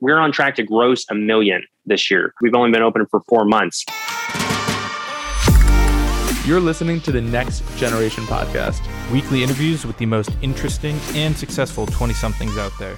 we're on track to gross a million this year. We've only been open for four months. You're listening to the Next Generation Podcast, weekly interviews with the most interesting and successful 20 somethings out there.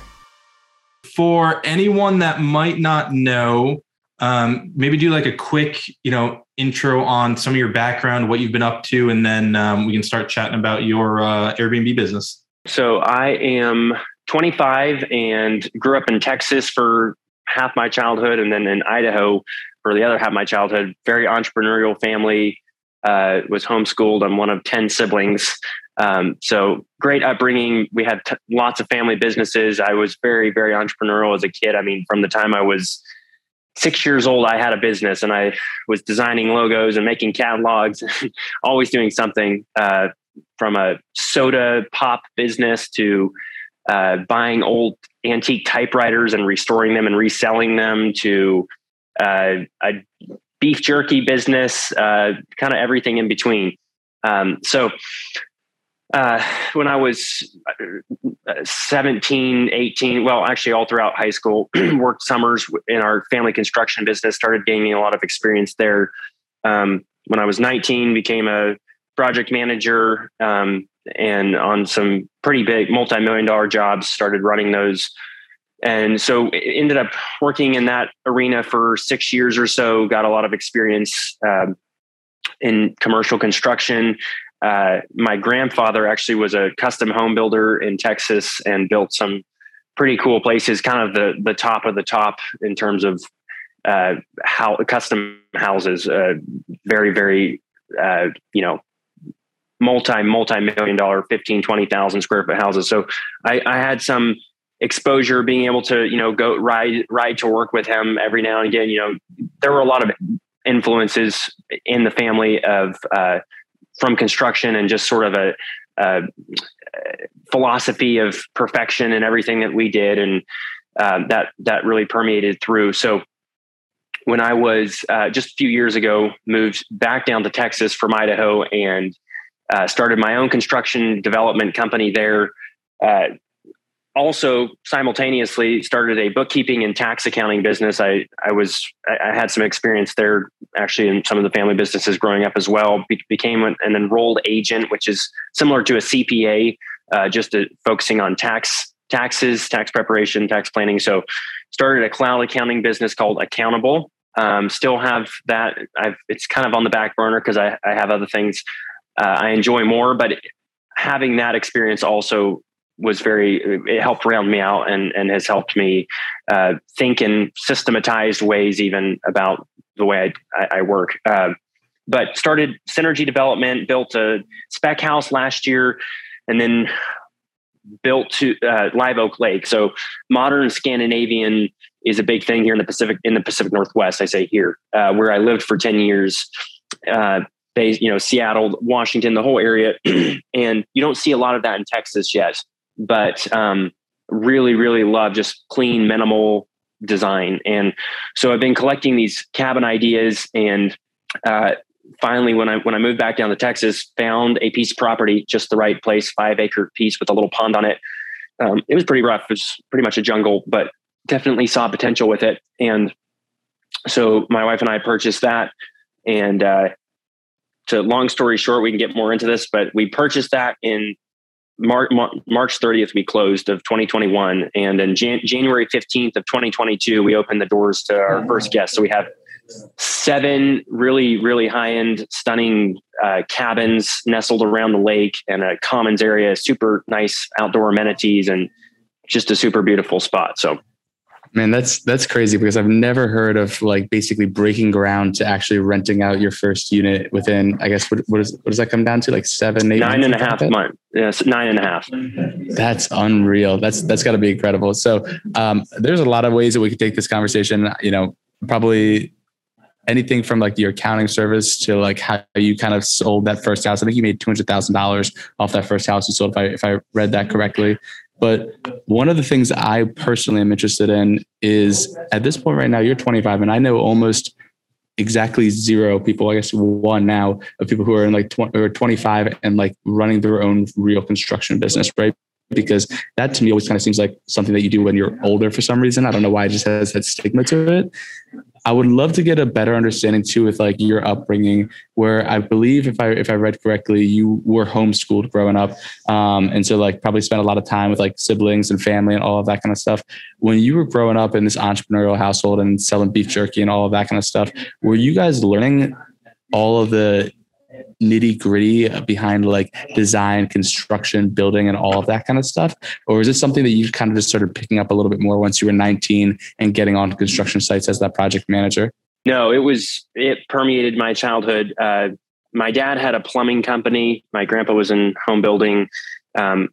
For anyone that might not know, um, maybe do like a quick, you know, intro on some of your background, what you've been up to, and then um, we can start chatting about your uh, Airbnb business. So I am 25 and grew up in Texas for half my childhood, and then in Idaho for the other half my childhood. Very entrepreneurial family. Uh, was homeschooled. I'm one of 10 siblings. Um, so great upbringing. We had t- lots of family businesses. I was very, very entrepreneurial as a kid. I mean, from the time I was six years old, I had a business and I was designing logos and making catalogs, always doing something uh, from a soda pop business to uh, buying old antique typewriters and restoring them and reselling them to uh, a beef jerky business, uh, kind of everything in between. Um, so uh, when I was uh, 17, 18, well, actually all throughout high school, worked summers in our family construction business, started gaining a lot of experience there. Um, when I was 19, became a project manager um, and on some pretty big multi-million dollar jobs, started running those. And so ended up working in that arena for six years or so, got a lot of experience um, in commercial construction, uh, my grandfather actually was a custom home builder in Texas and built some pretty cool places, kind of the the top of the top in terms of uh, how custom houses, uh, very very uh, you know multi multi million dollar 15 20,000 square foot houses. So I, I had some exposure being able to you know go ride ride to work with him every now and again you know there were a lot of influences in the family of uh, from construction and just sort of a, philosophy of perfection and everything that we did, and um, that that really permeated through. So when I was uh, just a few years ago, moved back down to Texas from Idaho and uh, started my own construction development company there. Uh, also simultaneously started a bookkeeping and tax accounting business. I I was I had some experience there actually in some of the family businesses growing up as well. Be- became an, enrolled agent, which is similar to a CPA, uh, just to, focusing on tax taxes, tax preparation, tax planning. So started a cloud accounting business called Accountable. Um, still have that. I've, it's kind of on the back burner because I, I have other things uh, I enjoy more, but having that experience also was very it helped round me out and and has helped me uh, think in systematized ways even about the way I, I work. Uh, but started synergy development, built a spec house last year, and then built to uh, Live Oak Lake. So modern Scandinavian is a big thing here in the Pacific in the Pacific Northwest. I say here, uh, where I lived for ten years. They, you know, Seattle, Washington, the whole area, and you don't see a lot of that in Texas yet but um, really, really love just clean, minimal design. And so I've been collecting these cabin ideas and uh, finally when I when I moved back down to Texas, found a piece of property, just the right place, five acre piece with a little pond on it. Um, it was pretty rough. It was pretty much a jungle, but definitely saw potential with it. And so my wife and I purchased that. And uh, to long story short, we can get more into this, but we purchased that in Mar- March 30th, we closed of 2021. And then Jan- January 15th of 2022, we opened the doors to our first guests. So we have seven really, really high end, stunning uh, cabins nestled around the lake and a commons area, super nice outdoor amenities, and just a super beautiful spot. So Man, that's that's crazy because I've never heard of like basically breaking ground to actually renting out your first unit within. I guess what what, is, what does that come down to? Like seven, eight, nine and a half months. Yes, nine and a half. That's unreal. That's that's got to be incredible. So um, there's a lot of ways that we could take this conversation. You know, probably anything from like your accounting service to like how you kind of sold that first house. I think you made two hundred thousand dollars off that first house you sold. If I if I read that correctly. But one of the things I personally am interested in is at this point right now, you're 25, and I know almost exactly zero people, I guess one now, of people who are in like 20 or 25 and like running their own real construction business, right? Because that to me always kind of seems like something that you do when you're older for some reason. I don't know why it just has that stigma to it. I would love to get a better understanding too with like your upbringing, where I believe if I if I read correctly, you were homeschooled growing up, um, and so like probably spent a lot of time with like siblings and family and all of that kind of stuff. When you were growing up in this entrepreneurial household and selling beef jerky and all of that kind of stuff, were you guys learning all of the nitty gritty behind like design, construction, building, and all of that kind of stuff? Or is it something that you kind of just started picking up a little bit more once you were 19 and getting on construction sites as that project manager? No, it was, it permeated my childhood. Uh, my dad had a plumbing company. My grandpa was in home building. Um,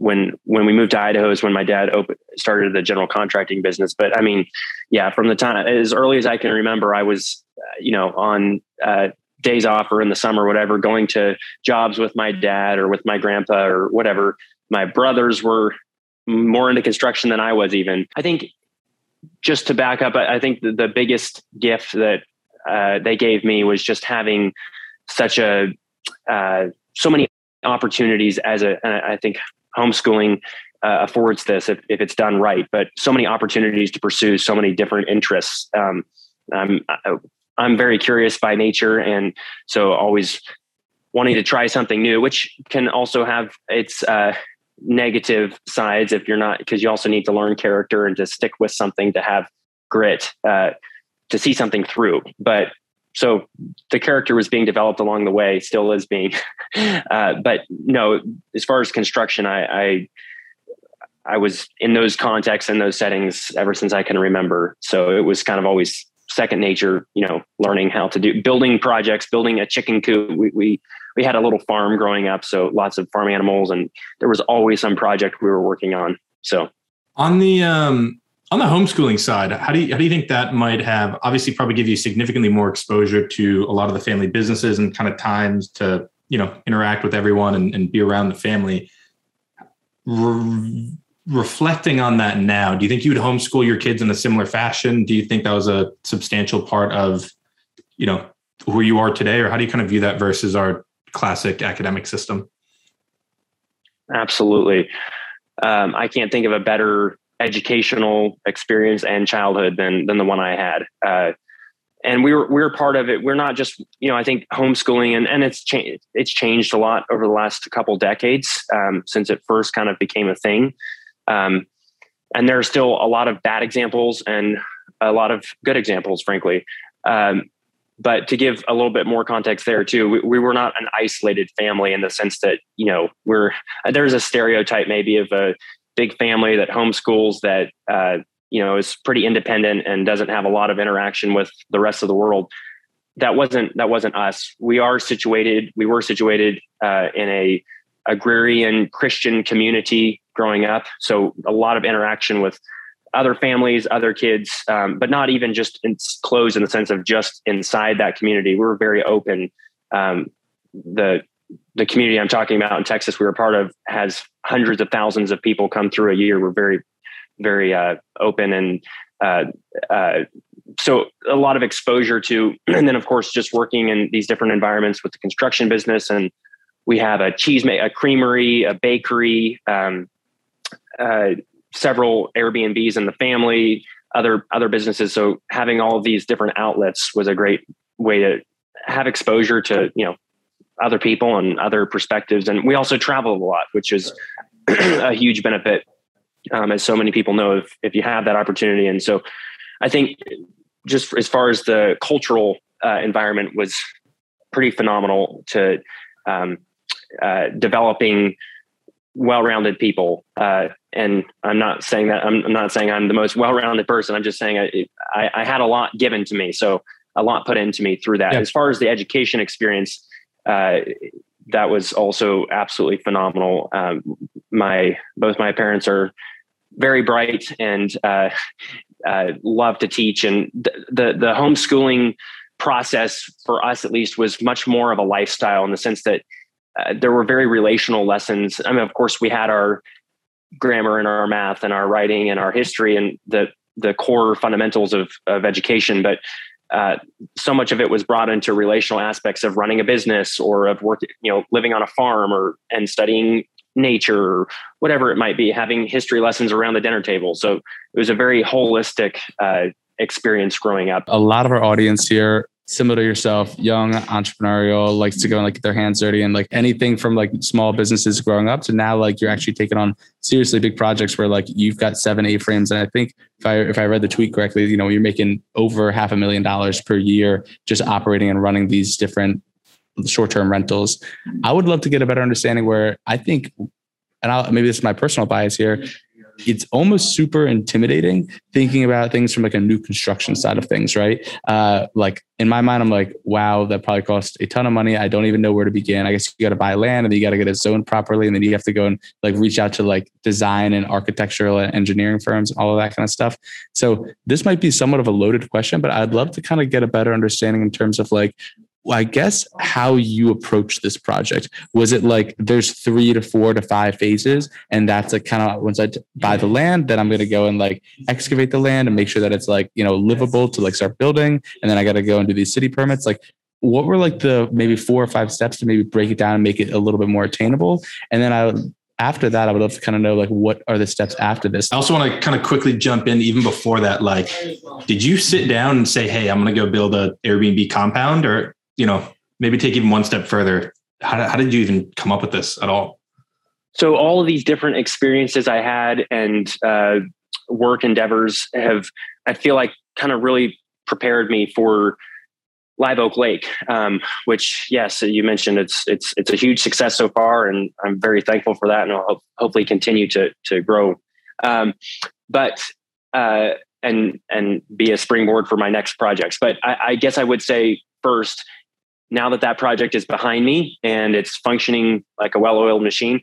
when when we moved to Idaho is when my dad opened, started the general contracting business. But I mean, yeah, from the time as early as I can remember, I was, uh, you know, on uh, days off or in the summer, whatever, going to jobs with my dad or with my grandpa or whatever. My brothers were more into construction than I was even. I think just to back up, I think the, biggest gift that uh, they gave me was just having such a, uh, so many opportunities as a, I think homeschooling uh, affords this if, if it's done right, but so many opportunities to pursue so many different interests. Um, um, I'm very curious by nature, and so always wanting to try something new, which can also have its uh, negative sides if you're not because you also need to learn character and to stick with something to have grit uh, to see something through. But so the character was being developed along the way, still is being. uh, but no, as far as construction, I, I I was in those contexts and those settings ever since I can remember. So it was kind of always second nature, you know, learning how to do building projects, building a chicken coop. We, we, we had a little farm growing up, so lots of farm animals, and there was always some project we were working on. So on the um, on the homeschooling side, how do you how do you think that might have obviously probably give you significantly more exposure to a lot of the family businesses and kind of times to you know interact with everyone and, and be around the family reflecting on that now, do you think you would homeschool your kids in a similar fashion? Do you think that was a substantial part of, you know, who you are today, or how do you kind of view that versus our classic academic system? Absolutely. Um, I can't think of a better educational experience and childhood than than the one I had. Uh, and we were we were part of it. We're not just you know I think homeschooling and and it's changed it's changed a lot over the last couple decades um, since it first kind of became a thing. Um, and there are still a lot of bad examples and a lot of good examples, frankly. Um, but to give a little bit more context there too, we, we, were not an isolated family in the sense that you know we're there's a stereotype maybe of a big family that homeschools that uh, you know is pretty independent and doesn't have a lot of interaction with the rest of the world. That wasn't that wasn't us. We are situated. We were situated uh, in a agrarian Christian community growing up. So a lot of interaction with other families, other kids, um, but not even just in, closed in the sense of just inside that community. We were very open. Um, the the community I'm talking about in Texas, we were part of, has hundreds of thousands of people come through a year. We're very, very uh, open and uh, uh, so a lot of exposure to, and then of course just working in these different environments with the construction business and we have a cheese, a creamery, a bakery, um, uh, several Airbnbs in the family, other other businesses. So having all these different outlets was a great way to have exposure to you know other people and other perspectives. And we also travel a lot, which is a huge benefit, um, as so many people know if if you have that opportunity. And so I think just as far as the cultural uh, environment was pretty phenomenal to um, uh, developing well-rounded people. Uh, and I'm not saying that I'm, I'm, not saying I'm the most well-rounded person. I'm just saying I, I, I, had a lot given to me. So a lot put into me through that. Yeah. As far as the education experience, uh, that was also absolutely phenomenal. Um, my, both my parents are very bright and, uh, uh love to teach and the, the, the homeschooling process for us at least was much more of a lifestyle in the sense that uh, there were very relational lessons. I mean, of course, we had our grammar and our math and our writing and our history and the the core fundamentals of of education, but uh, so much of it was brought into relational aspects of running a business or of work, you know, living on a farm or and studying nature or whatever it might be, having history lessons around the dinner table. So it was a very holistic uh, experience growing up. A lot of our audience here similar to yourself, young entrepreneurial, likes to go and like get their hands dirty and like anything from like small businesses growing up to now like you're actually taking on seriously big projects where like you've got seven, eight frames. And I think if I if I read the tweet correctly, you know, you're making over half a million dollars per year just operating and running these different short-term rentals. I would love to get a better understanding where I think and I'll, maybe this is my personal bias here it's almost super intimidating thinking about things from like a new construction side of things, right? Uh, like in my mind, I'm like, wow, that probably costs a ton of money. I don't even know where to begin. I guess you got to buy land and then you got to get it zoned properly. And then you have to go and like reach out to like design and architectural and engineering firms, all of that kind of stuff. So this might be somewhat of a loaded question, but I'd love to kind of get a better understanding in terms of like I guess how you approach this project was it like there's three to four to five phases, and that's like kind of once I buy the land, then I'm to go and like excavate the land and make sure that it's like you know livable to like start building, and then I got to go and do these city permits. Like, what were like the maybe four or five steps to maybe break it down and make it a little bit more attainable? And then I after that, I would love to kind of know like what are the steps after this. I also want to kind of quickly jump in even before that. Like, did you sit down and say, "Hey, I'm going to go build a Airbnb compound," or you know, maybe take even one step further. How, how did you even come up with this at all? So all of these different experiences I had and uh, work endeavors have, I feel like, kind of really prepared me for Live Oak Lake, um, which yes, you mentioned it's it's it's a huge success so far, and I'm very thankful for that, and I'll hopefully continue to to grow. Um, but uh, and and be a springboard for my next projects. But I, I guess I would say first, now that that project is behind me and it's functioning like a well-oiled machine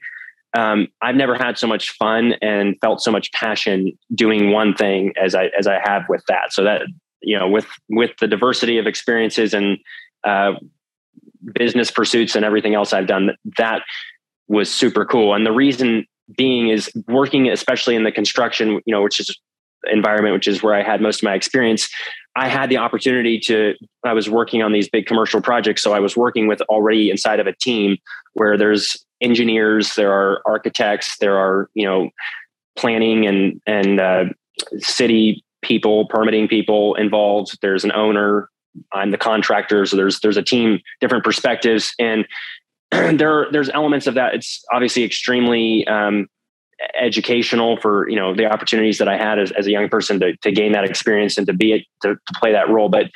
um, i've never had so much fun and felt so much passion doing one thing as i as i have with that. So that you know with with the diversity of experiences and uh, business pursuits and everything else i've done that was super cool. And the reason being is working especially in the construction you know which is environment which is where i had most of my experience I had the opportunity to, I was working on these big commercial projects. So I was working with already inside of a team where there's engineers, there are architects, there are, you know, planning and, and uh, city people, permitting people involved. There's an owner. I'm the contractor. So there's, there's a team, different perspectives. And there, there's elements of that. It's obviously extremely um, educational for you know the opportunities that I had as, as a young person to, to gain that experience and to be to, to play that role. But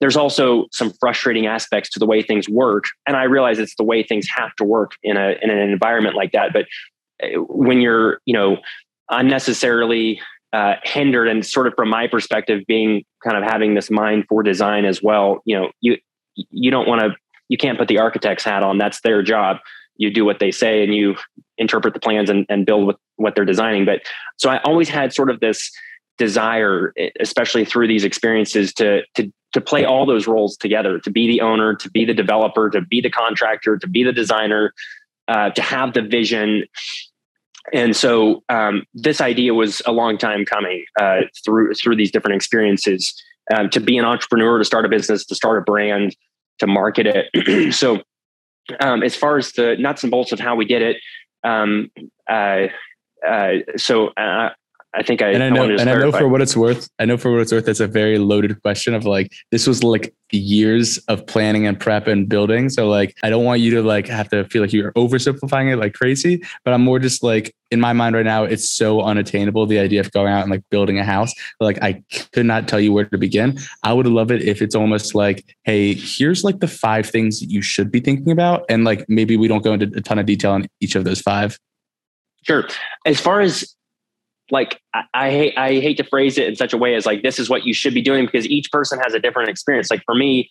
there's also some frustrating aspects to the way things work, and I realize it's the way things have to work in a in an environment like that. But uh, when you're you know unnecessarily uh, hindered and sort of from my perspective being kind of having this mind for design as well you know you you don't want to you can't put the architect's hat on that's their job you do what they say and you interpret the plans and, and build with what they're designing. But so I always had sort of this desire, especially through these experiences, to to to play all those roles together, to be the owner, to be the developer, to be the contractor, to be the designer, uh, to have the vision. And so um, this idea was a long time coming uh, through through these different experiences. Um, to be an entrepreneur, to start a business, to start a brand, to market it. so um, as far as the nuts and bolts of how we did it, um, uh, uh, so uh, I think I and I know I and I know for what it's worth. I know for what it's worth. That's a very loaded question of like this was like years of planning and prep and building. So like I don't want you to like have to feel like you're oversimplifying it like crazy. But I'm more just like in my mind right now, it's so unattainable. The idea of going out and like building a house. Like I could not tell you where to begin. I would love it if it's almost like, hey, here's like the five things that you should be thinking about, and like maybe we don't go into a ton of detail on each of those five. Sure. As far as like I, I, hate I hate to phrase it in such a way as like this is what you should be doing because each person has a different experience. Like for me,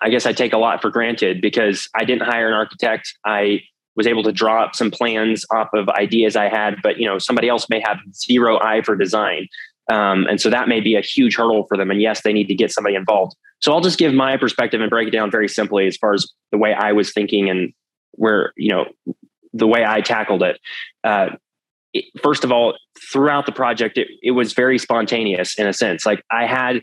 I guess I take a lot for granted because I didn't hire an architect. I was able to draw up some plans off of ideas I had, but you know somebody else may have zero eye for design, um, and so that may be a huge hurdle for them. And yes, they need to get somebody involved. So I'll just give my perspective and break it down very simply as far as the way I was thinking and where you know the way I tackled it. Uh, first of all, throughout the project, it, it was very spontaneous in a sense. Like I had,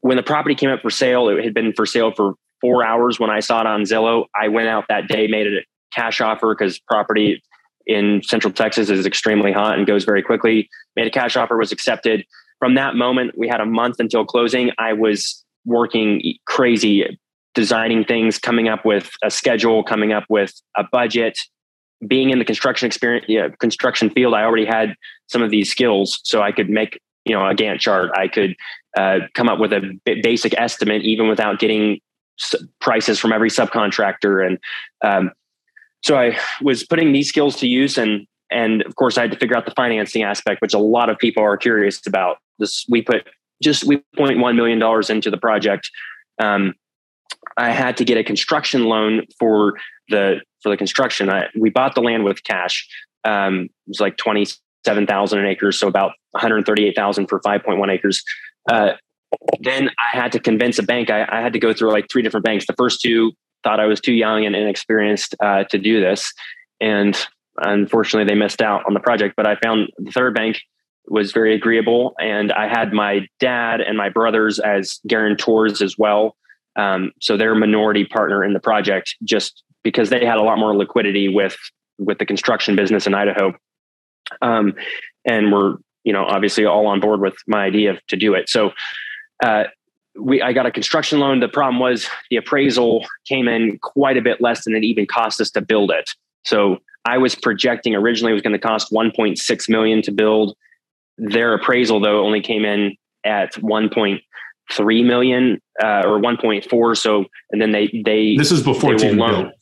when the property came up for sale, it had been for sale for four hours when I saw it on Zillow. I went out that day, made it a cash offer because property in Central Texas is extremely hot and goes very quickly. Made a cash offer, was accepted. From that moment, we had a month until closing. I was working crazy, designing things, coming up with a schedule, coming up with a budget. Being in the construction experience, yeah, construction field, I already had some of these skills, so I could make you know a Gantt chart. I could uh, come up with a basic estimate even without getting prices from every subcontractor and um, so I was putting these skills to use and and of course I had to figure out the financing aspect, which a lot of people are curious about. This we put just we point one million dollars into the project. Um, I had to get a construction loan for the for the construction. I, we bought the land with cash. Um, it was like twenty seven thousand an acre, so about one hundred thirty eight thousand for five point one acres. Uh, then I had to convince a bank. I, I, had to go through like three different banks. The first two thought I was too young and inexperienced uh, to do this. And unfortunately, they missed out on the project. But I found the third bank was very agreeable. And I had my dad and my brothers as guarantors as well. Um, so they're a minority partner in the project just because they had a lot more liquidity with with the construction business in Idaho. Um, and we're, you know, obviously all on board with my idea to do it. So uh, we I got a construction loan. The problem was the appraisal came in quite a bit less than it even cost us to build it. So I was projecting originally it was going to cost 1.6 million to build. Their appraisal though only came in at 1.3 million uh, or 1.4. So and then they they this is before even built.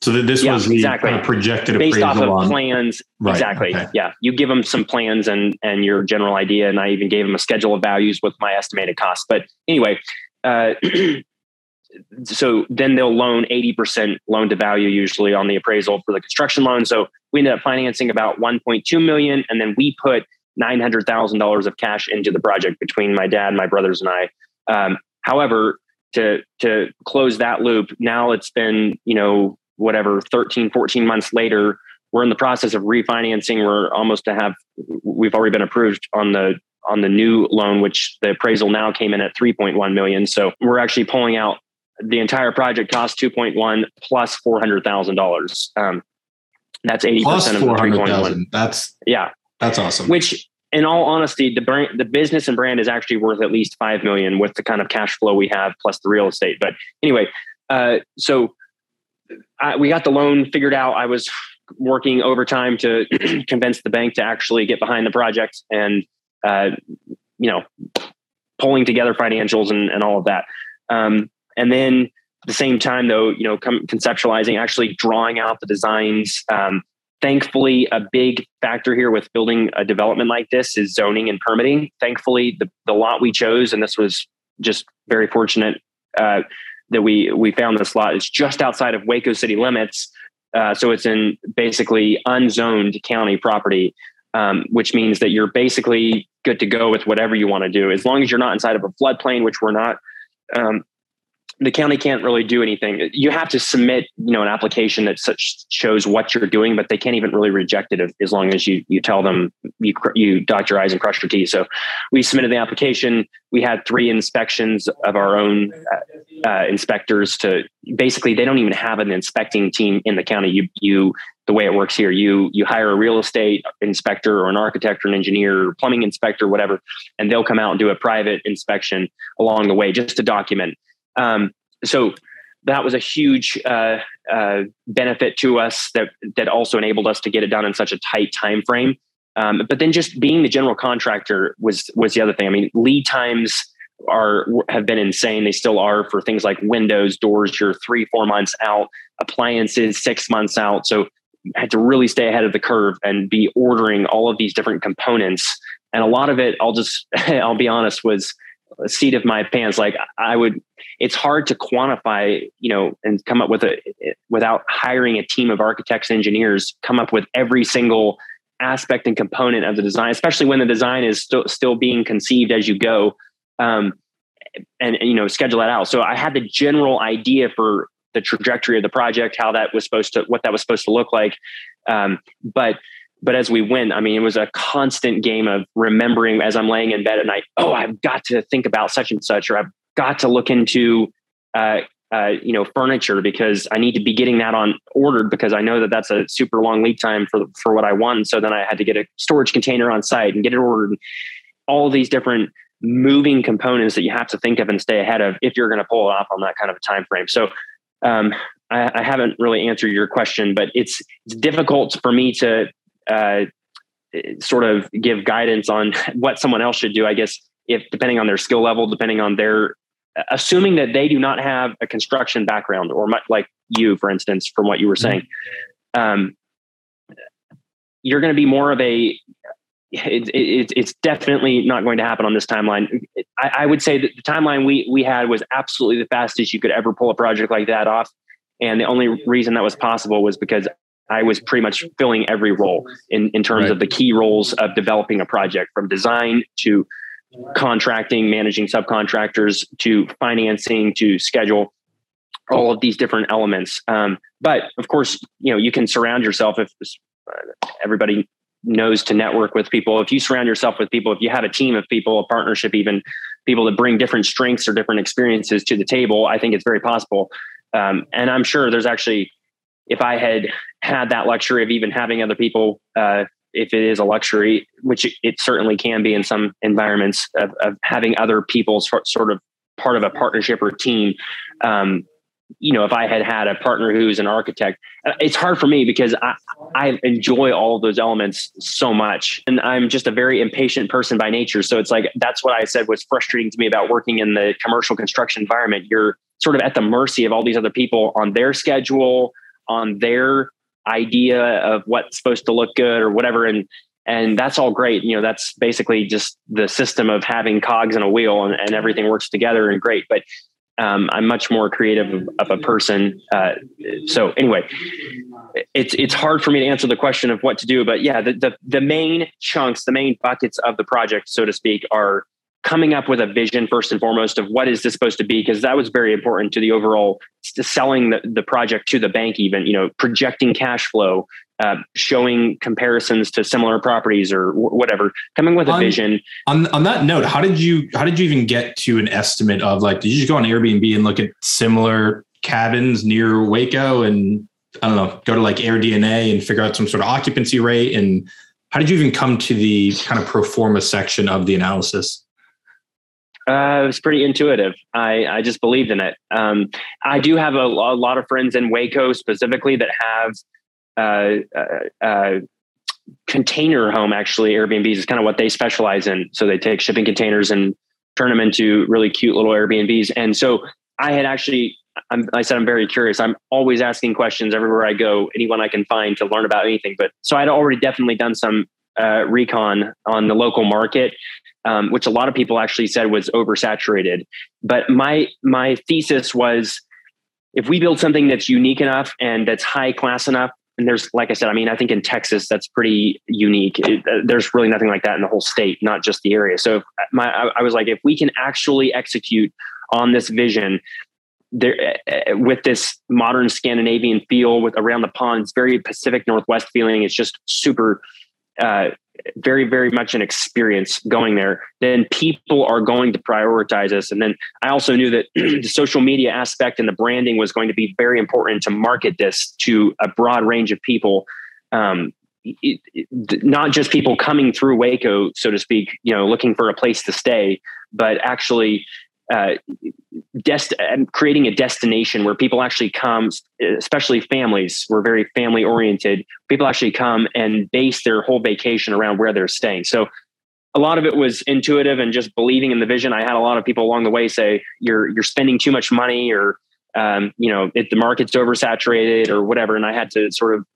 So that this yeah, was exactly. kind of projected based off of on. plans. Right. Exactly. Okay. Yeah. You give them some plans and and your general idea, and I even gave them a schedule of values with my estimated cost. But anyway, uh, so then they'll loan eighty percent loan to value usually on the appraisal for the construction loan. So we ended up financing about one point two million, and then we put nine hundred thousand dollars of cash into the project between my dad, my brothers, and I. Um, however, to to close that loop, now it's been you know whatever 13 14 months later we're in the process of refinancing. We're almost to have we've already been approved on the on the new loan which the appraisal now came in at 3.1 million. So we're actually pulling out the entire project cost 2.1 plus $400000 um, that's 80% plus of the 3.1 that's yeah. that's awesome. Which in all honesty the brand the business and brand is actually worth at least 5 million with the kind of cash flow we have plus the real estate but anyway uh, so I, we got the loan figured out. I was working overtime to convince the bank to actually get behind the project and, uh, you know, pulling together financials and, and all of that. Um, and then at the same time, though, you know, com- conceptualizing, actually drawing out the designs. Um, thankfully, a big factor here with building a development like this is zoning and permitting. Thankfully, the, the lot we chose, and this was just very fortunate. Uh, that we we found this lot is just outside of Waco city limits. Uh, so it's in basically unzoned county property, um, which means that you're basically good to go with whatever you want to do, as long as you're not inside of a floodplain, which we're not. Um, the county can't really do anything. You have to submit, you know, an application that such shows what you're doing, but they can't even really reject it if, as long as you you tell them you you dot your i's and cross your t's. So we submitted the application. We had three inspections of our own uh, uh, inspectors. To basically, they don't even have an inspecting team in the county. You you the way it works here, you you hire a real estate inspector or an architect or an engineer, or plumbing inspector, whatever, and they'll come out and do a private inspection along the way just to document um, so that was a huge uh, uh, benefit to us that that also enabled us to get it done in such a tight time frame. Um, but then just being the general contractor was was the other thing. I mean, lead times are have been insane. They still are for things like windows, doors. You're three, four months out. Appliances, six months out. So I had to really stay ahead of the curve and be ordering all of these different components. And a lot of it, I'll just I'll be honest, was seat of my pants. Like I would, it's hard to quantify, you know, and come up with a, without hiring a team of architects engineers, come up with every single aspect and component of the design, especially when the design is still, still being conceived as you go. Um, and, and, you know, schedule that out. So I had the general idea for the trajectory of the project, how that was supposed to, what that was supposed to look like. Um, but but as we went, I mean, it was a constant game of remembering as I'm laying in bed at night, oh, I've got to think about such and such, or I've got to look into uh, uh, you know, furniture because I need to be getting that on ordered because I know that that's a super long lead time for for what I want. So then I had to get a storage container on site and get it ordered. All these different moving components that you have to think of and stay ahead of if you're going to pull it off on that kind of a time frame. So um, I, I, haven't really answered your question, but it's, it's difficult for me to uh, sort of give guidance on what someone else should do. I guess if depending on their skill level, depending on their assuming that they do not have a construction background or like you, for instance, from what you were saying, um, you're going to be more of a it, it, it's definitely not going to happen on this timeline. I, I, would say that the timeline we we had was absolutely the fastest you could ever pull a project like that off, and the only reason that was possible was because I was pretty much filling every role in in terms right. of the key roles of developing a project, from design to contracting, managing subcontractors, to financing, to schedule. All of these different elements, um, but of course, you know you can surround yourself if uh, everybody knows to network with people. If you surround yourself with people, if you have a team of people, a partnership, even people that bring different strengths or different experiences to the table, I think it's very possible. Um, and I'm sure there's actually, if I had had that luxury of even having other people, uh, if it is a luxury, which it, certainly can be in some environments of, of having other people sort, of part of a partnership or team, um, you know, if I had had a partner who's an architect, uh, it's hard for me because I, I enjoy all of those elements so much. And I'm just a very impatient person by nature. So it's like, that's what I said was frustrating to me about working in the commercial construction environment. You're sort of at the mercy of all these other people on their schedule, on their idea of what's supposed to look good or whatever. And, and that's all great. You know, that's basically just the system of having cogs in a wheel and, and everything works together and great. But um, I'm much more creative of, of a person. Uh, so anyway, it's it's hard for me to answer the question of what to do. But yeah, the, the the main chunks, the main buckets of the project, so to speak, are coming up with a vision first and foremost of what is this supposed to be because that was very important to the overall selling the, the project to the bank even you know projecting cash flow uh, showing comparisons to similar properties or w- whatever coming with a vision. on, on that note how did you how did you even get to an estimate of like did you just go on airbnb and look at similar cabins near waco and i don't know go to like airdna and figure out some sort of occupancy rate? And how did you even come to the kind of pro forma section of the analysis uh, it was pretty intuitive. I, I just believed in it. Um, I do have a, a, lot of friends in Waco specifically that have uh, uh, uh, container home. Actually, Airbnbs is kind of what they specialize in. So they take shipping containers and turn them into really cute little Airbnbs. And so I had actually, I'm, I said I'm very curious. I'm always asking questions everywhere I go, anyone I can find to learn about anything. But so I'd already definitely done some uh, recon on the local market um, which a lot of people actually said was oversaturated. But my my thesis was, if we build something that's unique enough and that's high class enough, and there's like I said, I mean, I think in Texas that's pretty unique. It, uh, there's really nothing like that in the whole state, not just the area. So my I, I was like, if we can actually execute on this vision there uh, with this modern Scandinavian feel with around the pond. It's very Pacific Northwest feeling. It's just super uh, very, very much an experience going there, then people are going to prioritize us. And then I also knew that the social media aspect and the branding was going to be very important to market this to a broad range of people. Um, it, it, not just people coming through Waco, so to speak, you know, looking for a place to stay, but actually uh, dest- creating a destination where people actually come, especially families. We're very family oriented. People actually come and base their whole vacation around where they're staying. So a lot of it was intuitive and just believing in the vision. I had a lot of people along the way say, "You're you're spending too much money," or um, you know, if the market's oversaturated or whatever. And I had to sort of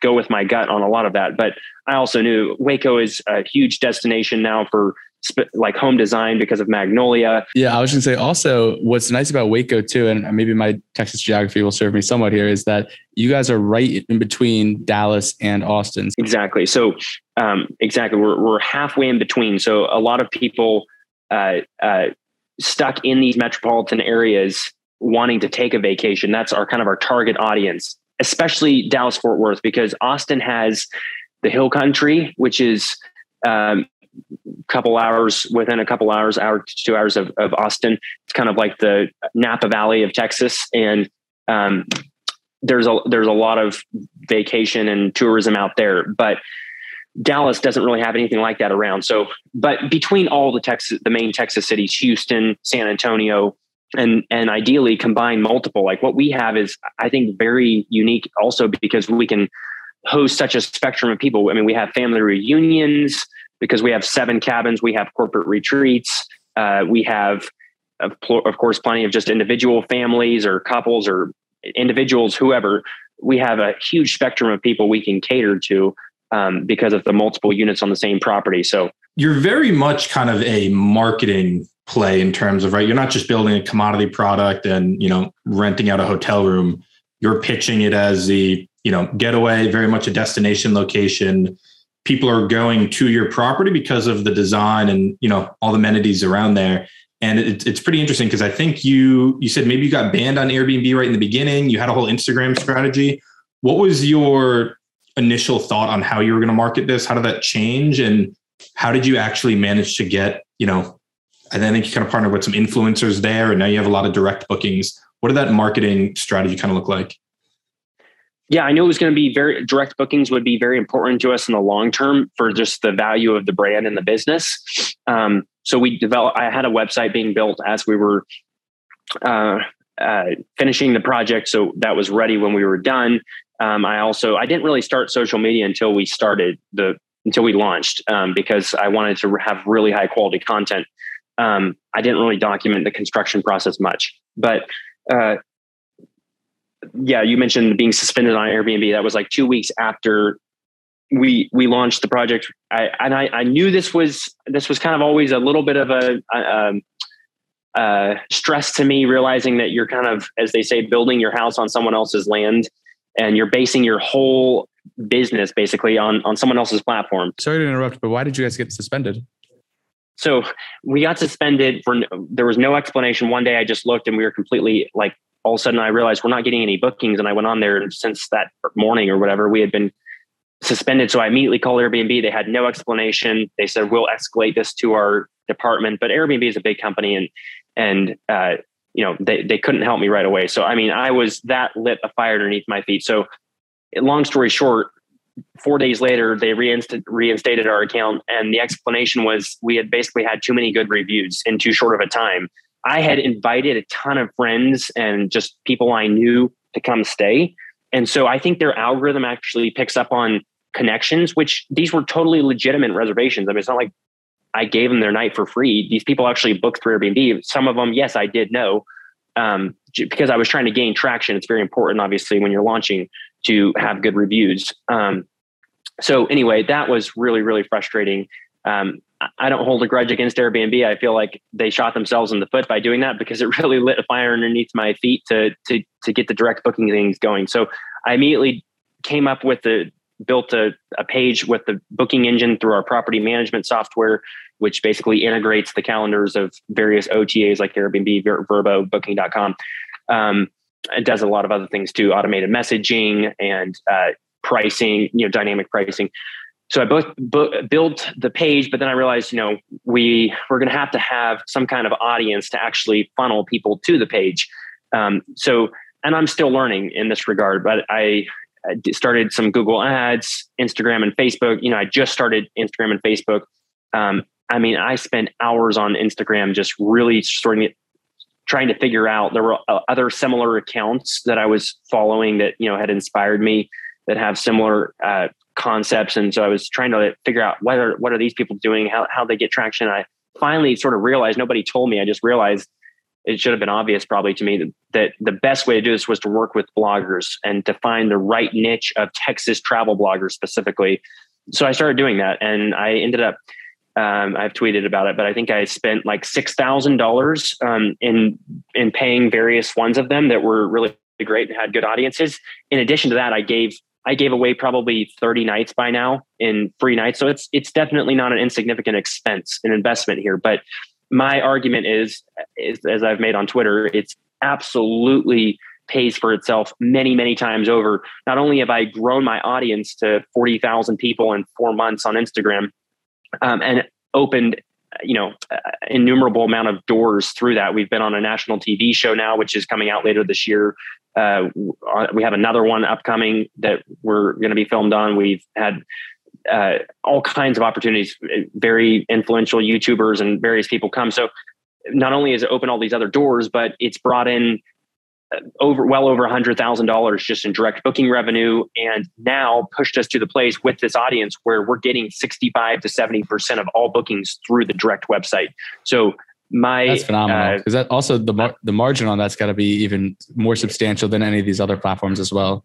go with my gut on a lot of that. But I also knew Waco is a huge destination now for like home design because of Magnolia. Yeah, I was going to say also what's nice about Waco too, and maybe my Texas geography will serve me somewhat here, is that you guys are right in between Dallas and Austin. Exactly. So um, exactly, we're we're halfway in between. So a lot of people uh, uh, stuck in these metropolitan areas wanting to take a vacation. That's our kind of our target audience, especially Dallas Fort Worth, because Austin has the hill country, which is um, couple hours within a couple hours, hour to two hours of, of Austin. It's kind of like the Napa Valley of Texas, and um, there's a there's a lot of vacation and tourism out there, but Dallas doesn't really have anything like that around. So, but between all the Texas, the main Texas cities, Houston, San Antonio, and and ideally combine multiple, like what we have is, I think, very unique. Also because we can host such a spectrum of people. I mean, we have family reunions because we have seven cabins. We have corporate retreats. Uh, we have, of, of course, plenty of just individual families or couples or individuals, whoever. We have a huge spectrum of people we can cater to um, because of the multiple units on the same property. So you're very much kind of a marketing play in terms of right. You're not just building a commodity product and you know renting out a hotel room. You're pitching it as the you know getaway, very much a destination location. People are going to your property because of the design and you know all the amenities around there. And it, it's pretty interesting because I think you you said maybe you got banned on Airbnb right in the beginning. You had a whole Instagram strategy. What was your initial thought on how you were going to market this? How did that change? And how did you actually manage to get, you know, and I think you kind of partnered with some influencers there, and now you have a lot of direct bookings. What did that marketing strategy kind of look like? Yeah, I knew it was going to be very direct bookings would be very important to us in the long term for just the value of the brand and the business. Um, so we developed. I had a website being built as we were uh, uh, finishing the project, so that was ready when we were done. Um, I also I didn't really start social media until we started the until we launched um, because I wanted to have really high quality content. Um, I didn't really document the construction process much, but uh, yeah, you mentioned being suspended on Airbnb. That was like two weeks after we we launched the project. I and I, I knew this was this was kind of always a little bit of a, a, um, uh, stress to me, realizing that you're kind of, as they say, building your house on someone else's land and you're basing your whole business basically on on someone else's platform. Sorry to interrupt, but why did you guys get suspended? So we got suspended for there was no explanation. One day I just looked and we were completely like all of a sudden I realized we're not getting any bookings and I went on there and since that morning or whatever we had been suspended. So I immediately called Airbnb. They had no explanation. They said we'll escalate this to our department, but Airbnb is a big company and and uh, you know they, they couldn't help me right away so i mean i was that lit a fire underneath my feet so long story short four days later they reinst- reinstated our account and the explanation was we had basically had too many good reviews in too short of a time i had invited a ton of friends and just people i knew to come stay and so i think their algorithm actually picks up on connections which these were totally legitimate reservations i mean it's not like I gave them their night for free. These people actually booked through Airbnb. Some of them, yes, I did know um, because I was trying to gain traction. It's very important, obviously, when you're launching to have good reviews. Um, so anyway, that was really, really frustrating. Um, I don't hold a grudge against Airbnb. I feel like they shot themselves in the foot by doing that because it really lit a fire underneath my feet to to to get the direct booking things going. So I immediately came up with the built a, a page with the booking engine through our property management software, which basically integrates the calendars of various OTAs like Airbnb, Ver- Vrbo, Booking.com. Um, it does a lot of other things too, automated messaging and uh, pricing, you know, dynamic pricing. So I both bu- built the page, but then I realized, you know, we we're going to have to have some kind of audience to actually funnel people to the page. Um, so, and I'm still learning in this regard, but I started some Google ads, Instagram and Facebook. You know, I just started Instagram and Facebook. Um, I mean, I spent hours on Instagram just really starting it, trying to figure out. There were uh, other similar accounts that I was following that you know had inspired me that have similar uh, concepts, and so I was trying to figure out are what are these people doing, how how they get traction. I finally sort of realized nobody told me. I just realized it should have been obvious probably to me that, that the best way to do this was to work with bloggers and to find the right niche of Texas travel bloggers specifically. So I started doing that and I ended up um, I've tweeted about it, but I think I spent like six thousand um, dollars in in paying various ones of them that were really great and had good audiences. In addition to that, I gave I gave away probably thirty nights by now in free nights, so it's it's definitely not an insignificant expense, an investment here. But my argument is, is, as I've made on Twitter, it's absolutely pays for itself many, many times over. Not only have I grown my audience to 40,000 people in four months on Instagram, um, and opened you know innumerable amount of doors through that. We've been on a national tv show now which is coming out later this year. Uh, we have another one upcoming that we're going to be filmed on. We've had uh, all kinds of opportunities very influential youtubers and various people come. So not only has it opened all these other doors but it's brought in over well over a hundred thousand dollars just in direct booking revenue and now pushed us to the place with this audience where we're getting 65 to 70 percent of all bookings through the direct website. So my that's phenomenal. because uh, that also the mar- the margin on that's got to be even more substantial than any of these other platforms as well.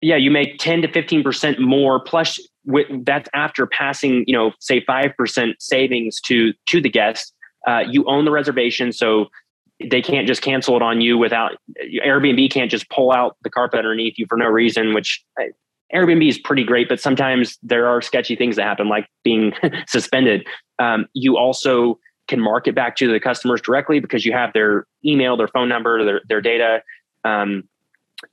Yeah you make 10 to 15 percent more plus with, that's after passing you know say 5 percent savings to to the guest. Uh, you own the reservation so they can't just cancel it on you without Airbnb can't just pull out the carpet underneath you for no reason, which Airbnb is pretty great, but sometimes there are sketchy things that happen, like being suspended. Um, you also can market back to the customers directly because you have their email, their phone number, their, their data. Um,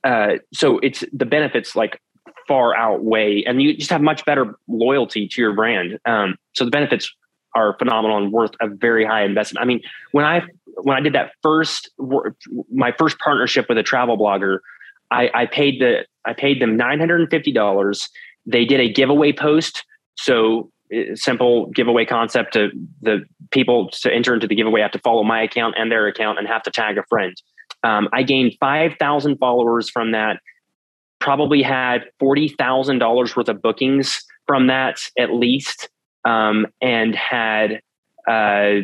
uh, so it's the benefits like far outweigh, and you just have much better loyalty to your brand. Um, so the benefits are phenomenal and worth a very high investment. I mean, when I when I did that first my first partnership with a travel blogger, I, I paid the I paid them nine hundred and fifty dollars. They did a giveaway post, so uh, simple giveaway concept to the people to enter into the giveaway have to follow my account and their account and have to tag a friend. Um, I gained five thousand followers from that. Probably had forty thousand dollars worth of bookings from that at least um, and had uh,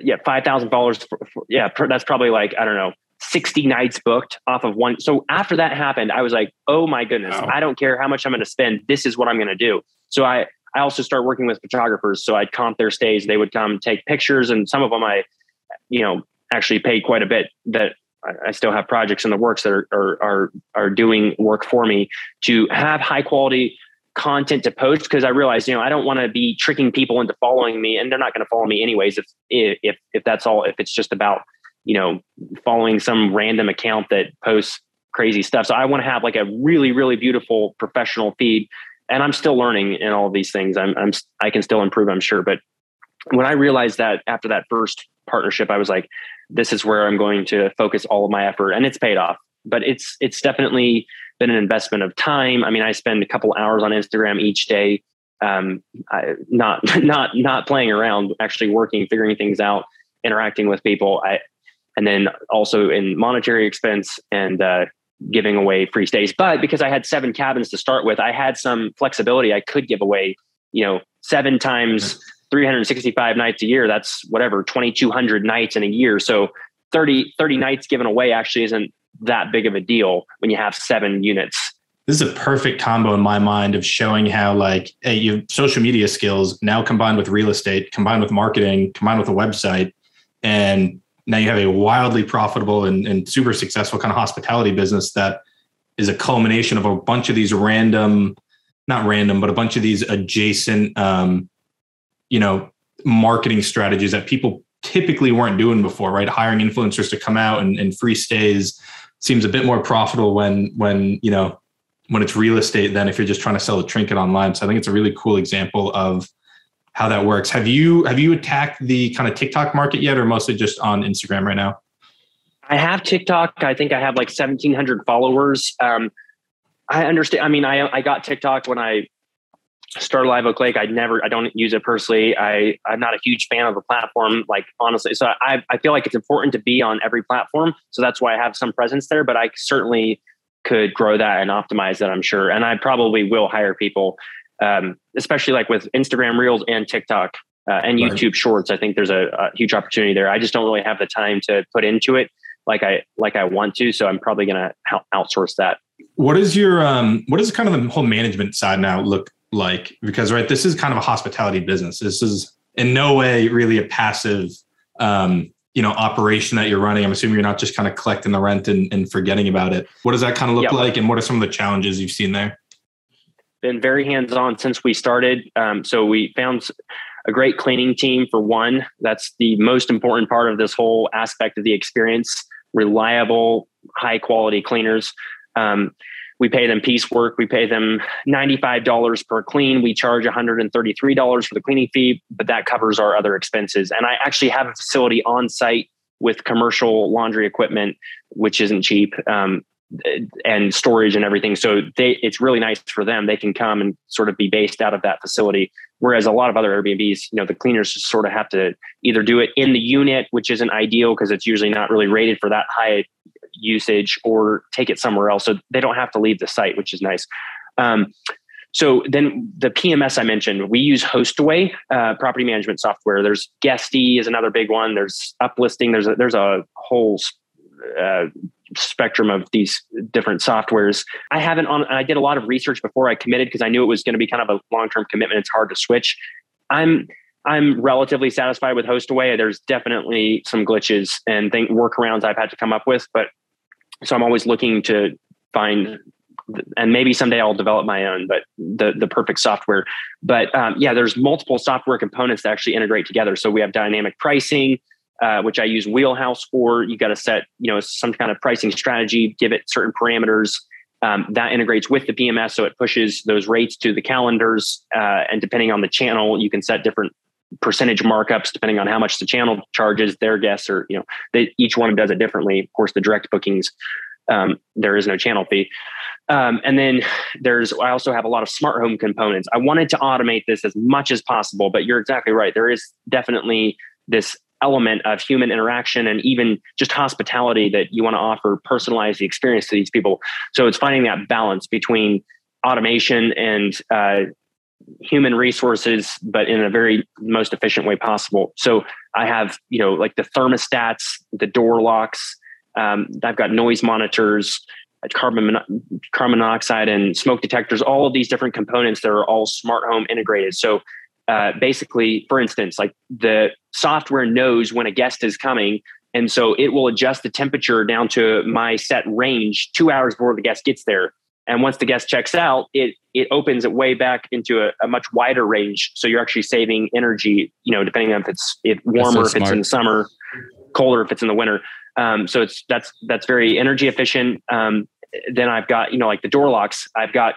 yeah five thousand dollars. Yeah, that's probably like I don't know sixty nights booked off of one. So after that happened, I was like, oh my goodness, wow. I don't care how much I'm going to spend. This is what I'm going to do. So I I also started working with photographers. So I'd comp their stays. They would come take pictures, and some of them I, you know, actually paid quite a bit. That I still have projects in the works that are are are, are doing work for me to have high quality content to post because I realized, you know, I don't want to be tricking people into following me, and they're not going to follow me anyways. If if if that's all, if it's just about you know following some random account that posts crazy stuff. So I want to have like a really really beautiful professional feed, and I'm still learning in all of these things. I'm I'm I can still improve, I'm sure. But when I realized that after that first partnership, I was like, this is where I'm going to focus all of my effort, and it's paid off. But it's it's definitely been an investment of time. I mean, I spend a couple hours on Instagram each day, um, I, not not not playing around, actually working, figuring things out, interacting with people. I, and then also in monetary expense and uh, giving away free stays. But because I had seven cabins to start with, I had some flexibility. I could give away, you know, seven times 365 nights a year. That's whatever, 2,200 nights in a year. So 30, 30 nights given away actually isn't that big of a deal when you have seven units. This is a perfect combo in my mind of showing how like hey, you social media skills now combined with real estate, combined with marketing, combined with a website, and now you have a wildly profitable and, and super successful kind of hospitality business that is a culmination of a bunch of these random, not random, but a bunch of these adjacent, um, you know, marketing strategies that people typically weren't doing before, right? Hiring influencers to come out and, and free stays seems a bit more profitable when when you know when it's real estate than if you're just trying to sell a trinket online. So I think it's a really cool example of how that works. Have you have you attacked the kind of TikTok market yet, or mostly just on Instagram right now? I have TikTok. I think I have like 1,700 followers. Um, I understand. I mean, I I got TikTok when I started Live Oak Lake. I never, I don't use it personally. I I'm not a huge fan of the platform. Like honestly, so I I feel like it's important to be on every platform. So that's why I have some presence there. But I certainly could grow that and optimize that. I'm sure, and I probably will hire people, um, especially like with Instagram Reels and TikTok. Uh, and right. YouTube Shorts, I think there's a, a huge opportunity there. I just don't really have the time to put into it like I like I want to. So I'm probably going to outsource that. What is your um? What is kind of the whole management side now look like because right this is kind of a hospitality business. This is in no way really a passive um, you know operation that you're running. I'm assuming you're not just kind of collecting the rent and, and forgetting about it. What does that kind of look yep. like and what are some of the challenges you've seen there? Been very hands-on since we started. Um, so we found a great cleaning team for one. That's the most important part of this whole aspect of the experience. Reliable high quality cleaners. Um, we pay them piecework. We pay them $95 per clean. We charge $133 for the cleaning fee, but that covers our other expenses. And I actually have a facility on site with commercial laundry equipment, which isn't cheap. Um, and storage and everything. So they, it's really nice for them. They can come and sort of be based out of that facility. Whereas a lot of other Airbnbs, you know, the cleaners just sort of have to either do it in the unit, which isn't ideal because it's usually not really rated for that high usage, or take it somewhere else. So they don't have to leave the site, which is nice. Um, so then the PMS I mentioned, we use Hostaway uh, property management software. There's Guesty is another big one. There's Uplisting. There's a, there's a whole uh, spectrum of these different softwares. I haven't on. I did a lot of research before I committed because I knew it was going to be kind of a long term commitment. It's hard to switch. I'm I'm relatively satisfied with Hostaway. There's definitely some glitches and think workarounds I've had to come up with, but so I'm always looking to find and maybe someday I'll develop my own, but the the perfect software. But um, yeah, there's multiple software components that actually integrate together. So we have dynamic pricing, uh, which I use Wheelhouse for. You got to set, you know, some kind of pricing strategy, give it certain parameters. Um, that integrates with the PMS, so it pushes those rates to the calendars. Uh, and depending on the channel, you can set different percentage markups depending on how much the channel charges their guests, or you know, they, each one does it differently. Of course, the direct bookings, um, there is no channel fee. Um, and then there's, I also have a lot of smart home components. I wanted to automate this as much as possible, but you're exactly right. There is definitely this element of human interaction and even just hospitality that you want to offer personalize the experience to these people so it's finding that balance between automation and uh, human resources but in a very most efficient way possible so i have you know like the thermostats the door locks um, i've got noise monitors carbon carbon monoxide and smoke detectors all of these different components that are all smart home integrated so uh, basically, for instance, like the software knows when a guest is coming. And so it will adjust the temperature down to my set range two hours before the guest gets there. And once the guest checks out, it it opens it way back into a, a much wider range. So you're actually saving energy, you know, depending on if it's if warmer, so if it's in the summer, colder if it's in the winter. Um, so it's that's that's very energy efficient. Um, then I've got you know like the door locks. I've got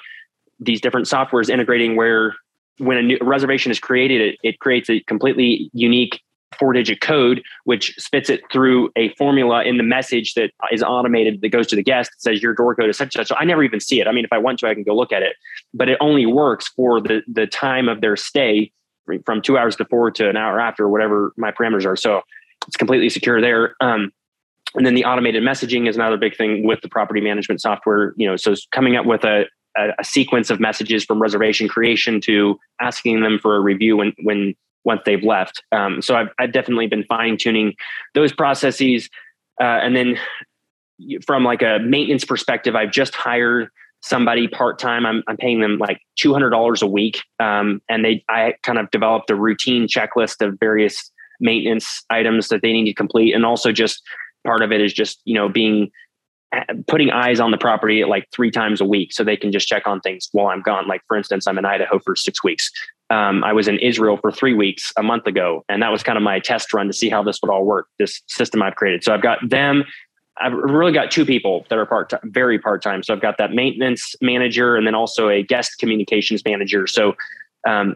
these different softwares integrating where when a new reservation is created, it, it creates a completely unique four digit code, which spits it through a formula in the message that is automated that goes to the guest that says your door code is such and such. So I never even see it. I mean, if I want to, I can go look at it, but it only works for the, the time of their stay from two hours before to an hour after, whatever my parameters are. So it's completely secure there. Um, and then the automated messaging is another big thing with the property management software. You know, so coming up with a, a, a, sequence of messages from reservation creation to asking them for a review when when once they've left. Um, so I've, I've definitely been fine tuning those processes, uh, and then from like a maintenance perspective, I've just hired somebody part time. I'm, I'm paying them like two hundred dollars a week, um, and they I kind of developed a routine checklist of various maintenance items that they need to complete, and also just part of it is just you know being putting eyes on the property like three times a week so they can just check on things while I'm gone. Like, for instance, I'm in Idaho for six weeks. Um, I was in Israel for three weeks a month ago, and that was kind of my test run to see how this would all work, this system I've created. So I've got them. I've really got two people that are part time, very part time. So I've got that maintenance manager and then also a guest communications manager. So um,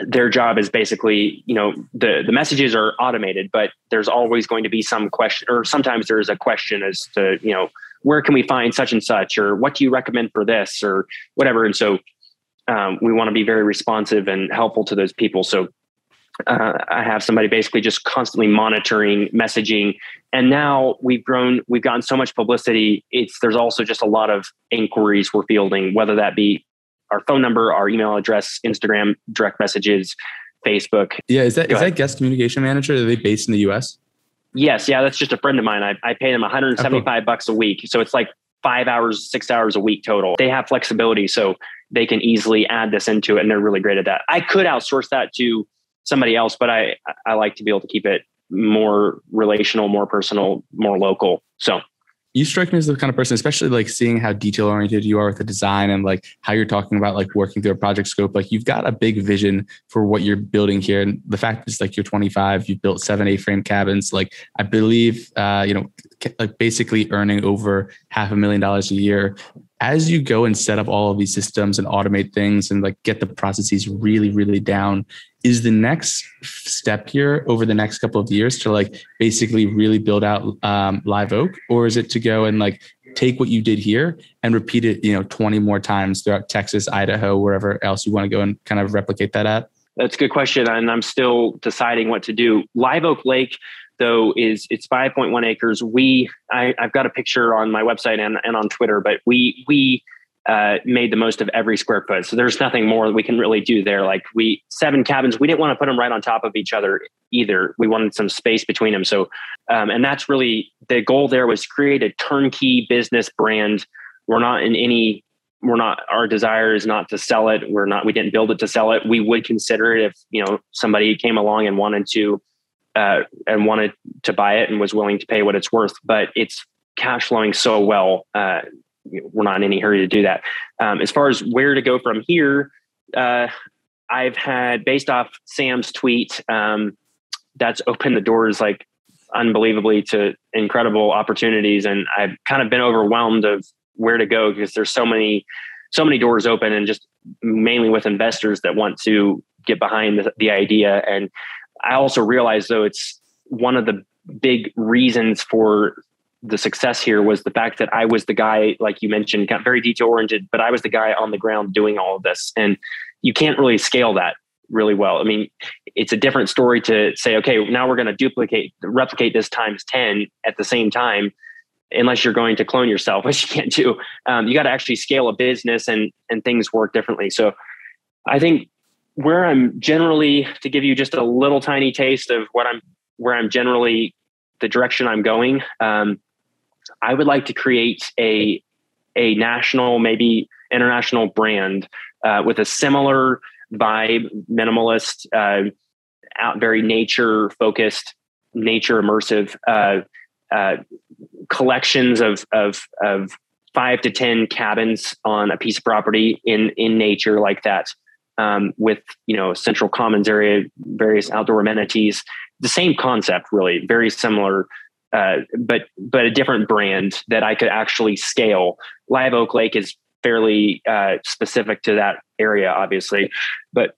their job is basically, you know, the the messages are automated, but there's always going to be some question, or sometimes there is a question as to, you know, where can we find such and such, or what do you recommend for this, or whatever. And so um, we want to be very responsive and helpful to those people. So uh, I have somebody basically just constantly monitoring messaging. And now we've grown, we've gotten so much publicity. It's there's also just a lot of inquiries we're fielding, whether that be our phone number, our email address, Instagram, direct messages, Facebook. Yeah, is that Go is ahead. that guest communication manager? Are they based in the US? Yes, yeah, that's just a friend of mine. I, I pay them 175 oh, cool. bucks a week. So it's like five hours, six hours a week total. They have flexibility, so they can easily add this into it, and they're really great at that. I could outsource that to somebody else, but I I like to be able to keep it more relational, more personal, more local. So you strike me as the kind of person, especially like seeing how detail oriented you are with the design and like how you're talking about like working through a project scope. Like you've got a big vision for what you're building here. And the fact is like you're 25, you've built seven A-frame cabins. Like I believe, uh, you know, like basically earning over half a million dollars a year as you go and set up all of these systems and automate things and like get the processes really, really down, is the next step here over the next couple of years to like basically really build out um, Live Oak, or is it to go and like take what you did here and repeat it, you know, 20 more times throughout Texas, Idaho, wherever else you want to go and kind of replicate that at? That's a good question, and I'm still deciding what to do. Live Oak Lake, though, is it's 5.1 acres. We, I, have got a picture on my website and, and on Twitter, but we we uh, made the most of every square foot. So there's nothing more that we can really do there. Like we seven cabins, we didn't want to put them right on top of each other either. We wanted some space between them. So, um, and that's really the goal. There was create a turnkey business brand. We're not in any. We're not. Our desire is not to sell it. We're not. We didn't build it to sell it. We would consider it if you know somebody came along and wanted to, uh, and wanted to buy it and was willing to pay what it's worth. But it's cash flowing so well. Uh, we're not in any hurry to do that. Um, as far as where to go from here, uh, I've had based off Sam's tweet, um, that's opened the doors like unbelievably to incredible opportunities, and I've kind of been overwhelmed of where to go because there's so many, so many doors open, and just mainly with investors that want to get behind the, the idea. And I also realize though it's one of the big reasons for the success here was the fact that I was the guy, like you mentioned, got very detail oriented, but I was the guy on the ground doing all of this. And you can't really scale that really well. I mean, it's a different story to say, okay, now we're going to duplicate, replicate this times 10 at the same time, unless you're going to clone yourself, which you can't do. Um, you got to actually scale a business and, and things work differently. So I think where I'm generally, to give you just a little tiny taste of what I'm, where I'm generally, the direction I'm going, um, I would like to create a a national, maybe international brand uh, with a similar vibe, minimalist, uh, out very nature focused, nature immersive uh, uh, collections of of of five to ten cabins on a piece of property in in nature like that. Um, with you know central commons area, various outdoor amenities, the same concept really, very similar uh, but but a different brand that I could actually scale. Live Oak Lake is fairly uh, specific to that area, obviously, but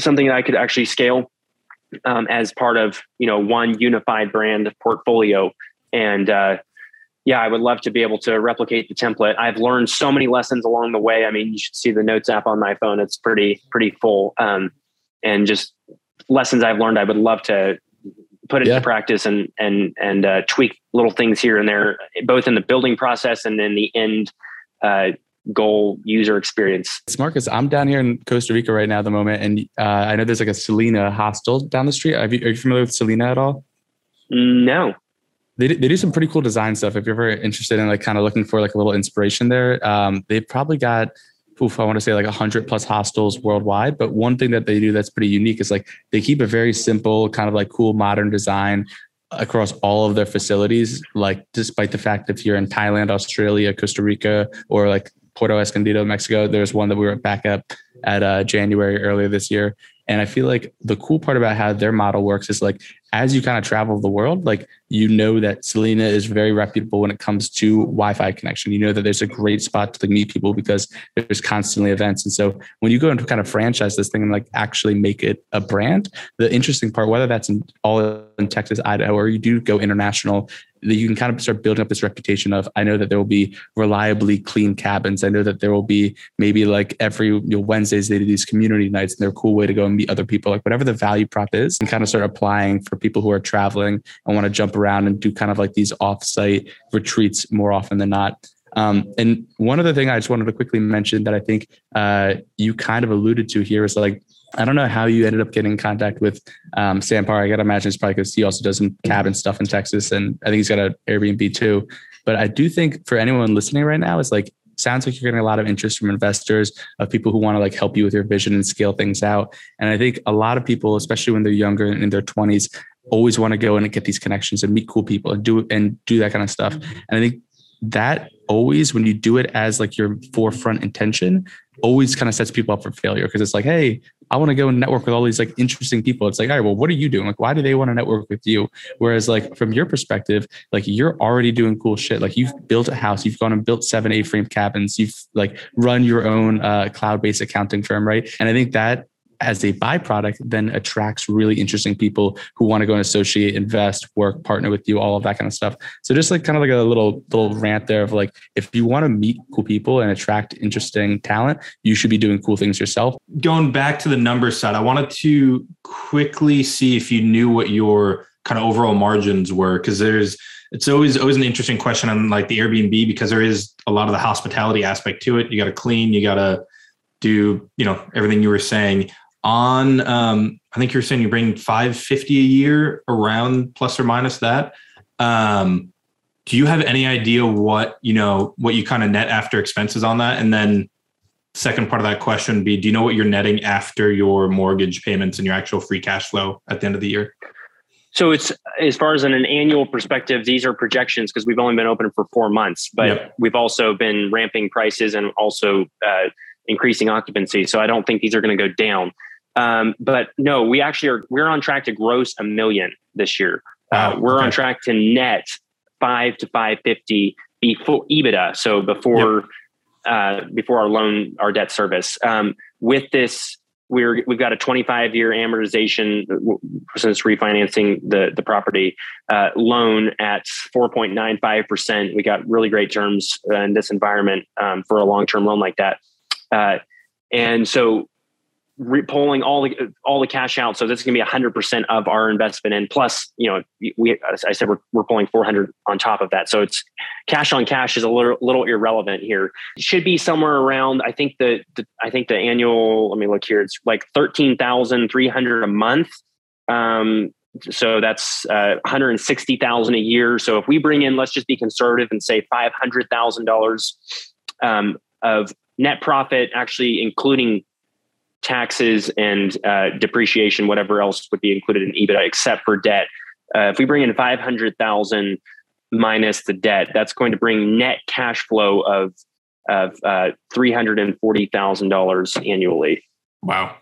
something that I could actually scale um, as part of you know one unified brand portfolio. And uh, yeah, I would love to be able to replicate the template. I've learned so many lessons along the way. I mean, you should see the notes app on my phone; it's pretty pretty full. Um, and just lessons I've learned, I would love to put it yeah. into practice and and and uh, tweak little things here and there, both in the building process and in the end uh, goal user experience. It's Marcus. I'm down here in Costa Rica right now at the moment, and uh, I know there's like a Selina hostel down the street. Are you, are you familiar with Selina at all? No. They, they do some pretty cool design stuff. If you're ever interested in like kind of looking for like a little inspiration there, um, they've probably got oof, I want to say like 100 plus hostels worldwide. But one thing that they do that's pretty unique is like they keep a very simple, kind of like cool modern design across all of their facilities. Like, despite the fact if you're in Thailand, Australia, Costa Rica, or like Puerto Escondido, Mexico, there's one that we were back up at uh, January earlier this year. And I feel like the cool part about how their model works is like as you kind of travel the world, like you know that Selina is very reputable when it comes to Wi-Fi connection. You know that there's a great spot to like meet people because there's constantly events. And so when you go into kind of franchise this thing and like actually make it a brand, the interesting part, whether that's in all in Texas, Idaho, or you do go international, that you can kind of start building up this reputation of I know that there will be reliably clean cabins. I know that there will be maybe like every you know, Wednesdays they do these community nights and they're a cool way to go and meet other people. Like whatever the value prop is, and kind of start applying for people who are traveling and want to jump around and do kind of like these offsite retreats more often than not. Um, and one other thing I just wanted to quickly mention that I think uh, you kind of alluded to here is like I don't know how you ended up getting in contact with um, Sam Parr. I got to imagine it's probably because he also does some cabin stuff in Texas, and I think he's got an Airbnb too. But I do think for anyone listening right now, it's like sounds like you're getting a lot of interest from investors of people who want to like help you with your vision and scale things out. And I think a lot of people, especially when they're younger and in their 20s, always want to go and get these connections and meet cool people and do and do that kind of stuff. Mm-hmm. And I think that always when you do it as like your forefront intention always kind of sets people up for failure because it's like, hey, I want to go and network with all these like interesting people. It's like, all right, well, what are you doing? Like, why do they want to network with you? Whereas, like, from your perspective, like you're already doing cool shit. Like you've built a house, you've gone and built seven A-frame cabins, you've like run your own uh, cloud-based accounting firm, right? And I think that as a byproduct then attracts really interesting people who want to go and associate invest work partner with you all of that kind of stuff. So just like kind of like a little little rant there of like if you want to meet cool people and attract interesting talent you should be doing cool things yourself. Going back to the numbers side i wanted to quickly see if you knew what your kind of overall margins were because there's it's always always an interesting question on like the airbnb because there is a lot of the hospitality aspect to it. You got to clean you got to do you know everything you were saying on um, i think you're saying you bring 550 a year around plus or minus that. Um, do you have any idea what you know what you kind of net after expenses on that? And then second part of that question would be do you know what you're netting after your mortgage payments and your actual free cash flow at the end of the year? So it's as far as in an annual perspective these are projections because we've only been open for four months but yep. we've also been ramping prices and also uh, increasing occupancy. So i don't think these are going to go down um, but no, we actually are we're on track to gross a million this year. Uh, we're okay. on track to net five to five fifty before EBITDA, so before yep. uh, before our loan our debt service. Um, with this, we're we've got a twenty five year amortization since refinancing the the property uh, loan at four point nine five percent. We got really great terms in this environment um, for a long term loan like that. Uh, and so re- pulling all the all the cash out. So this is going to be hundred percent of our investment, and plus, you know, we I said we're we're pulling four hundred on top of that. So it's cash on cash is a little little irrelevant here. It should be somewhere around. I think the, the I think the annual. Let me look here. It's like thirteen thousand three hundred a month. Um, so that's uh, 160,000 a year. So if we bring in, let's just be conservative and say $500,000 um, of net profit, actually including taxes and uh, depreciation, whatever else would be included in EBITDA, except for debt. Uh, if we bring in 500,000 minus the debt, that's going to bring net cash flow of, of uh, $340,000 annually. Wow.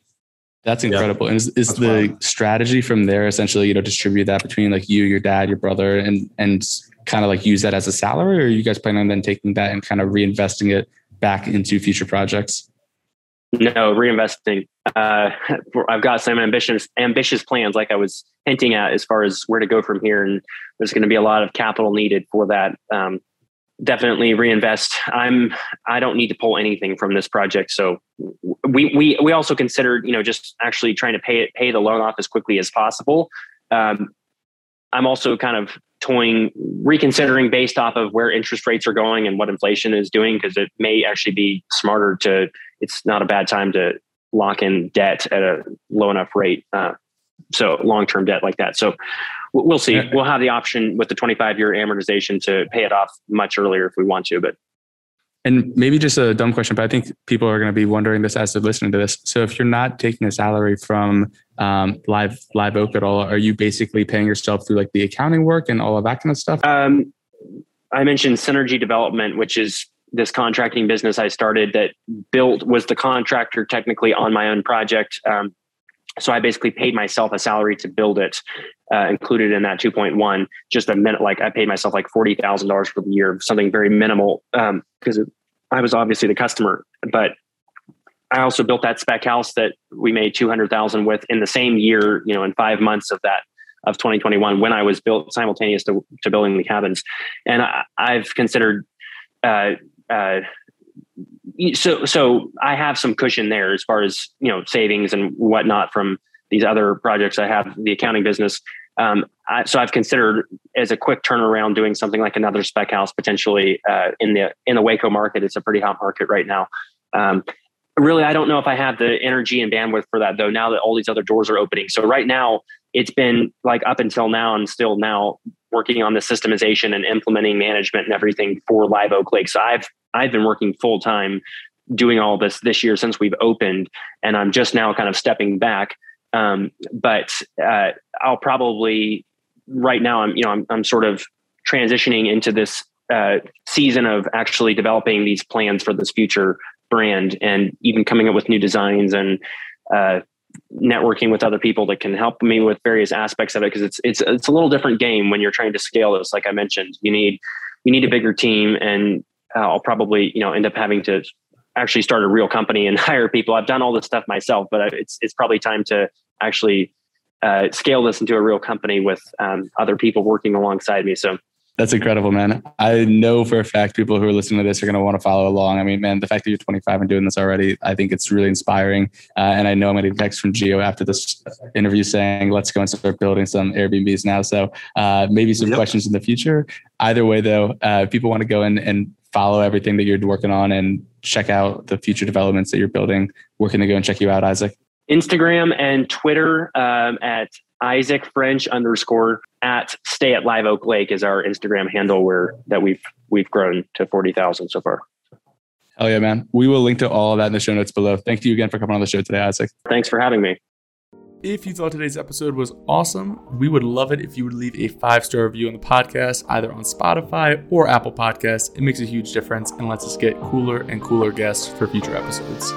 That's incredible. Yeah. And is, is the wild. strategy from there essentially, you know, distribute that between like you, your dad, your brother, and and kind of like use that as a salary, or are you guys planning on then taking that and kind of reinvesting it back into future projects? No, reinvesting. Uh, I've got some ambitious ambitious plans, like I was hinting at, as far as where to go from here, and there's going to be a lot of capital needed for that. Um, definitely reinvest. I'm. I don't need to pull anything from this project, so we we we also considered, you know, just actually trying to pay it pay the loan off as quickly as possible. Um, I'm also kind of toying, reconsidering based off of where interest rates are going and what inflation is doing, because it may actually be smarter to it's not a bad time to lock in debt at a low enough rate. Uh, so long term debt like that. So we'll see. We'll have the option with the 25 year amortization to pay it off much earlier if we want to, but. And maybe just a dumb question, but I think people are going to be wondering this as they're listening to this. So if you're not taking a salary from um, Live Live Oak at all, are you basically paying yourself through like the accounting work and all of that kind of stuff? Um, I mentioned synergy development, which is this contracting business I started that built was the contractor technically on my own project. Um, so I basically paid myself a salary to build it, uh, included in that 2.1. Just a minute, like I paid myself like forty thousand dollars for the year, something very minimal because um, I was obviously the customer. But I also built that spec house that we made two hundred thousand with in the same year. You know, in five months of that of 2021 when I was built simultaneous to, to building the cabins, and I, have considered uh, uh, so so I have some cushion there as far as you know savings and whatnot from these other projects I have the accounting business. Um, I, so I've considered as a quick turnaround doing something like another spec house potentially uh, in the in the Waco market. It's a pretty hot market right now. Um, really, I don't know if I have the energy and bandwidth for that though. Now that all these other doors are opening, so right now it's been like up until now and still now working on the systemization and implementing management and everything for Live Oak Lake. So I've I've been working full time doing all this this year since we've opened, and I'm just now kind of stepping back. Um, but uh, I'll probably right now I'm you know I'm I'm sort of transitioning into this uh, season of actually developing these plans for this future brand and even coming up with new designs and uh, networking with other people that can help me with various aspects of it because it's it's it's a little different game when you're trying to scale this. Like I mentioned, you need you need a bigger team, and I'll probably you know end up having to actually start a real company and hire people. I've done all this stuff myself, but it's it's probably time to actually uh, scale this into a real company with um, other people working alongside me. So that's incredible, man. I know for a fact people who are listening to this are going to want to follow along. I mean, man, the fact that you're 25 and doing this already, I think it's really inspiring. Uh, and I know I'm going to get text from Geo after this interview saying, let's go and start building some Airbnbs now. So uh, maybe some yep. questions in the future. Either way, though, uh, if people want to go in and follow everything that you're working on and check out the future developments that you're building, where can they go and check you out, Isaac? Instagram and Twitter um, at Isaac French underscore at stay at Live Oak Lake is our Instagram handle where that we've we've grown to forty thousand so far. Hell yeah, man. We will link to all of that in the show notes below. Thank you again for coming on the show today, Isaac. Thanks for having me. If you thought today's episode was awesome, we would love it if you would leave a five star review on the podcast, either on Spotify or Apple Podcasts. It makes a huge difference and lets us get cooler and cooler guests for future episodes.